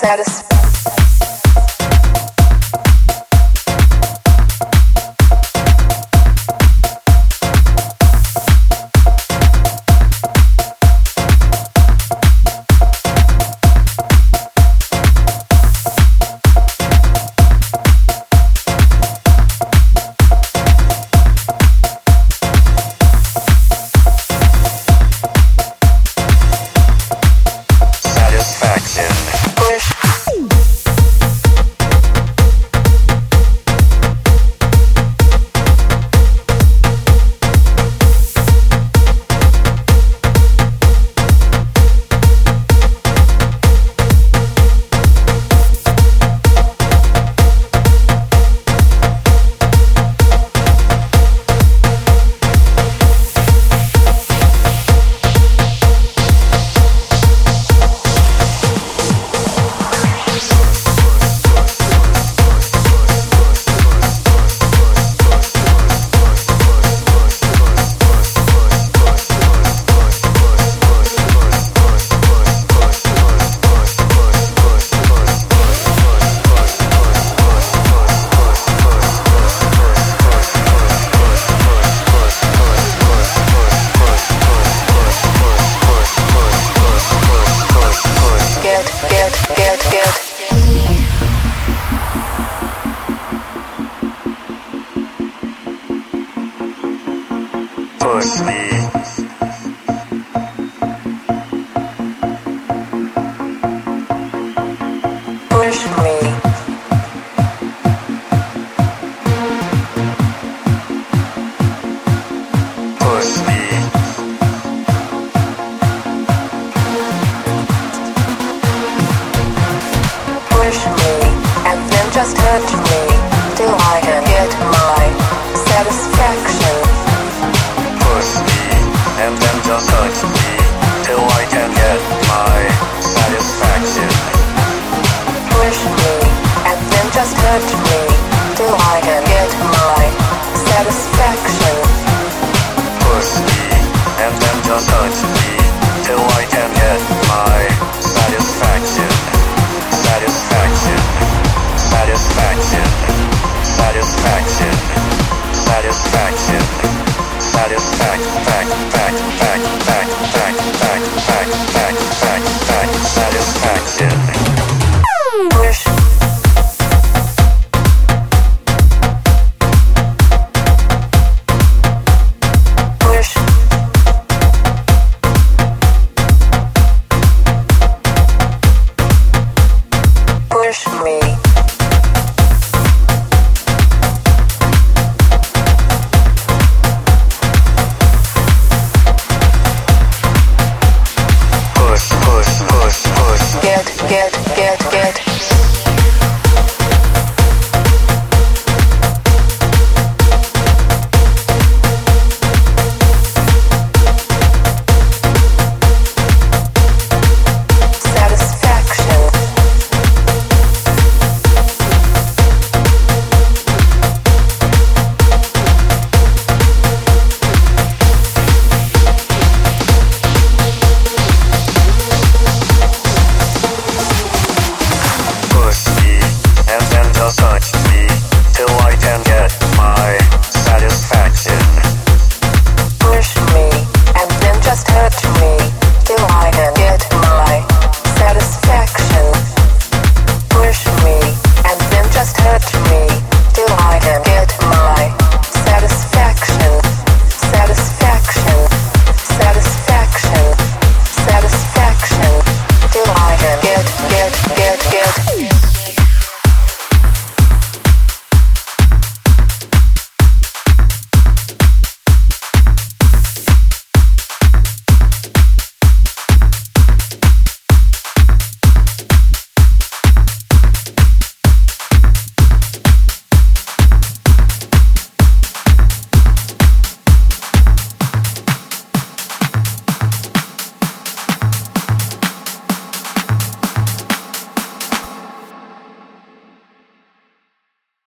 satisfied. Push me. and then just hug me till I can get my satisfaction. Push me and then just me till I can get my satisfaction. Push me and then just me till I can get my. Satisfaction. Satisfaction. Satisfaction. Satisfaction. Satisfaction. satisfaction. Push me.